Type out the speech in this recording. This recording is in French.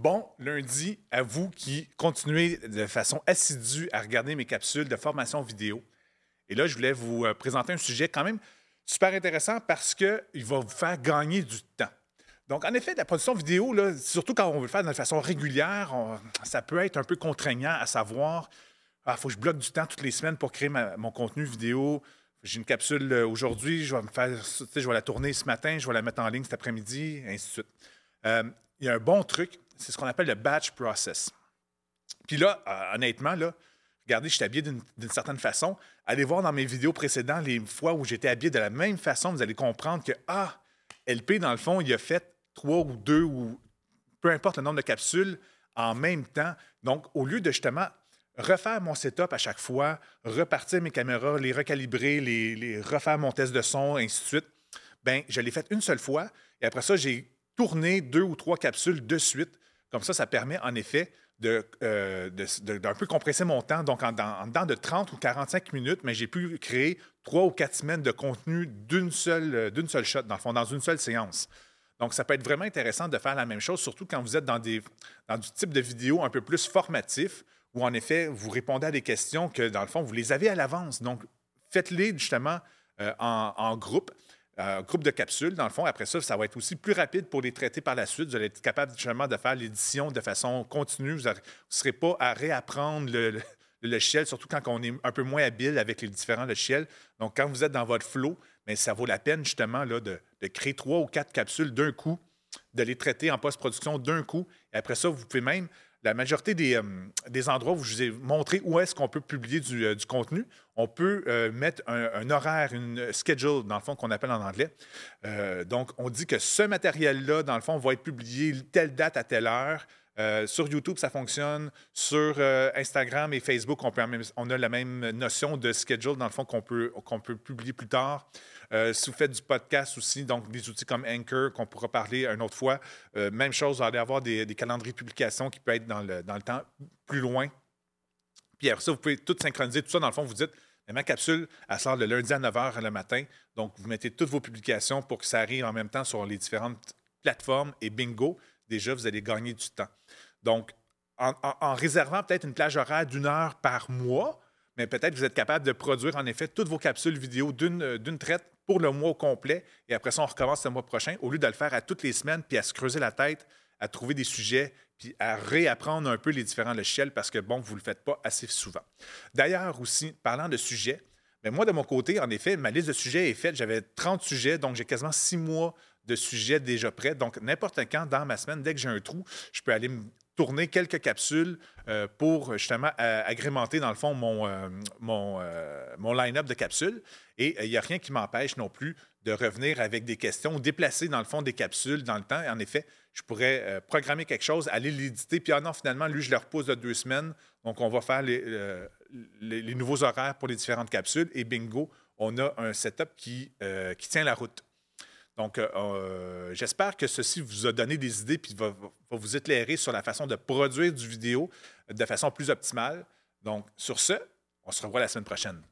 Bon lundi à vous qui continuez de façon assidue à regarder mes capsules de formation vidéo. Et là, je voulais vous euh, présenter un sujet quand même super intéressant parce qu'il va vous faire gagner du temps. Donc, en effet, la production vidéo, surtout quand on veut le faire de façon régulière, ça peut être un peu contraignant à savoir, il ah, faut que je bloque du temps toutes les semaines pour créer mon contenu vidéo. J'ai une capsule euh, aujourd'hui, je vais me faire, je vais la tourner ce matin, je vais la mettre en ligne cet après-midi, ainsi de suite. Euh, il y a un bon truc, c'est ce qu'on appelle le batch process. Puis là, euh, honnêtement, là, regardez, je suis habillé d'une certaine façon. Allez voir dans mes vidéos précédentes les fois où j'étais habillé de la même façon, vous allez comprendre que, ah, LP, dans le fond, il a fait trois ou deux ou peu importe le nombre de capsules en même temps. Donc, au lieu de justement refaire mon setup à chaque fois, repartir mes caméras, les recalibrer, les, refaire mon test de son, ainsi de suite, ben je l'ai fait une seule fois et après ça, j'ai tourné deux ou trois capsules de suite comme ça, ça permet en effet euh, d'un peu compresser mon temps. Donc, en, dedans de 30 ou 45 minutes, mais j'ai pu créer trois ou quatre semaines de contenu d'une seule, euh, seule shot, dans le fond, dans une seule séance. Donc, ça peut être vraiment intéressant de faire la même chose, surtout quand vous êtes dans, des, dans du type de vidéo un peu plus formatif, où en effet, vous répondez à des questions que, dans le fond, vous les avez à l'avance. Donc, faites-les justement euh, en, en, groupe un groupe de capsules, dans le fond. Après ça, ça va être aussi plus rapide pour les traiter par la suite. Vous allez être capable justement de faire l'édition de façon continue. Vous ne serez pas à réapprendre le, logiciel, surtout quand on est un peu moins habile avec les différents logiciels. Donc, quand vous êtes dans votre flow, ça vaut la peine justement là, de, de créer trois ou quatre capsules d'un coup, de les traiter en post-production d'un coup. Et après ça, vous pouvez même la majorité euh, des, endroits où je vous ai montré où est-ce qu'on peut publier du, euh, contenu, on peut euh, mettre un, horaire, une schedule, dans le fond, qu'on appelle en anglais. donc, on dit que ce matériel-là, dans le fond, va être publié telle date à telle heure. Sur YouTube, ça fonctionne. Sur Instagram et Facebook, on, a la même notion de schedule, dans le fond, qu'on peut, publier plus tard. Euh, si vous faites du podcast aussi, donc des outils comme Anchor, qu'on pourra parler une autre fois, euh, même chose, vous allez avoir des, calendriers de publication qui peuvent être dans le, dans le temps plus loin. Puis après ça, vous pouvez tout synchroniser, tout ça, dans le fond, vous dites, ma capsule, elle sort le lundi à 9 h le matin. Donc, vous mettez toutes vos publications pour que ça arrive en même temps sur les différentes plateformes et bingo, déjà, vous allez gagner du temps. Donc, en réservant peut-être une plage horaire d'une heure par mois, mais peut-être que vous êtes capable de produire en effet toutes vos capsules vidéo d'une traite pour le mois au complet. Et après ça, on recommence le mois prochain, au lieu de le faire à toutes les semaines, puis à se creuser la tête, à trouver des sujets, puis à réapprendre un peu les différents logiciels parce que, bon, vous ne le faites pas assez souvent. D'ailleurs aussi, parlant de sujets, mais moi, de mon côté, en effet, ma liste de sujets est faite. J'avais 30 sujets, donc j'ai quasiment six mois de sujets déjà prêts. Donc, n'importe quand dans ma semaine, dès que j'ai un trou, je peux aller me tourner quelques capsules euh, pour justement agrémenter, dans le fond, mon, euh, euh, line-up de capsules. Et il n'y a rien qui m'empêche non plus de revenir avec des questions, déplacer, dans le fond, des capsules dans le temps. Et en effet, je pourrais programmer quelque chose, aller l'éditer, puis ah non, finalement, lui, je le repose de deux semaines. Donc, on va faire les, les, nouveaux horaires pour les différentes capsules. Et bingo, on a un setup qui, qui tient la route. Donc, euh, euh, j'espère que ceci vous a donné des idées puis va, vous éclairer sur la façon de produire du vidéo de façon plus optimale. Donc, sur ce, on se revoit la semaine prochaine.